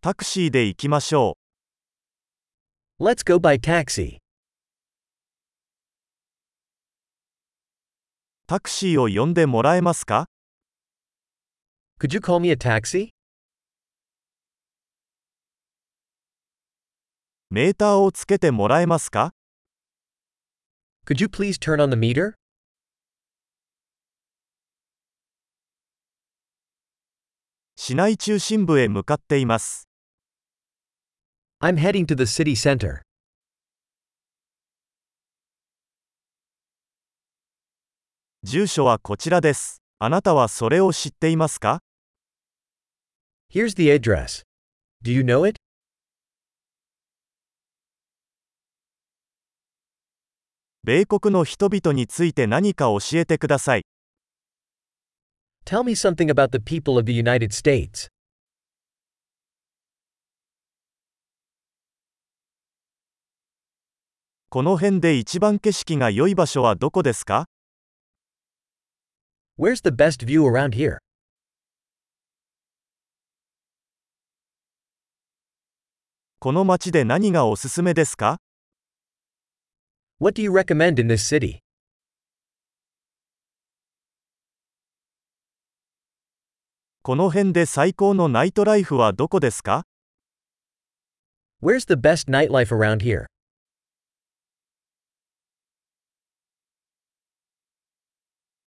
タクシーで行きましょ Let's go by taxi. う。タクシーを呼んでもらえますか Could you call me a taxi? メーターをつけてもらえますか Could you please turn on the meter? 市内中心部へ向かっています。I'm heading to the city center. 住所はこちらです。あなたはそれを知っていますか Here's the address. Do you know it? 米国の人々について何か教えてください。Tell me something about the people of the United States. この辺で一番景色が良い場所はどこですか Where's the best view around here? この街で何がおすすめですか What do you recommend in this city? この辺で最高のナイトライフはどこですか Where's the best nightlife around here?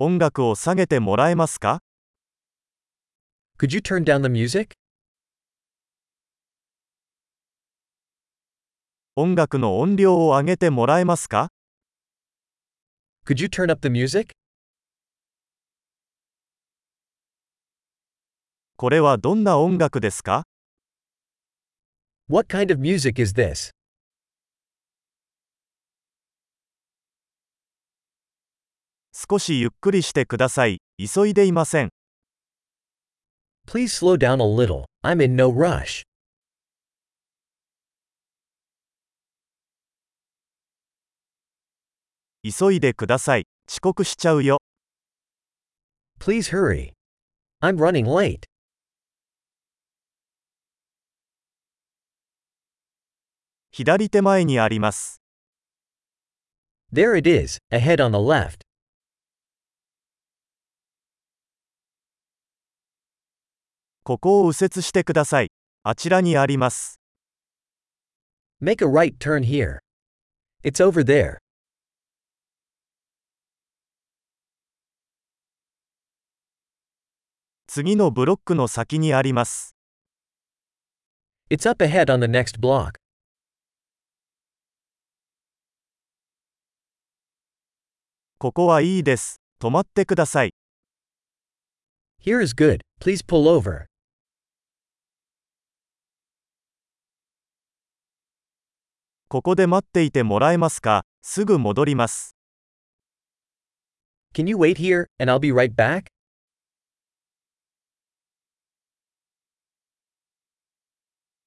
音楽を下げてもらえますか Could you turn down the music? 音楽の音量を上げてもらえますか Could you turn up the music? これはどんな音楽ですか What kind of music is this? 少しゆっくりしてください。急いでいません。Please slow down a little. I'm in no rush. 急いでください。遅刻しちゃうよ。Please hurry. I'm running late. 左手前にあります。There it is, ahead on the left. ここを右折してください。あちらにあります。Make a right turn here. It's over there. 次のブロックの先にあります。It's up ahead on the next block. ここはいいです。止まってください。Here is good. Please pull over. ここで待っていてもらえますかすぐ戻ります。Can you wait here, and I'll be right back?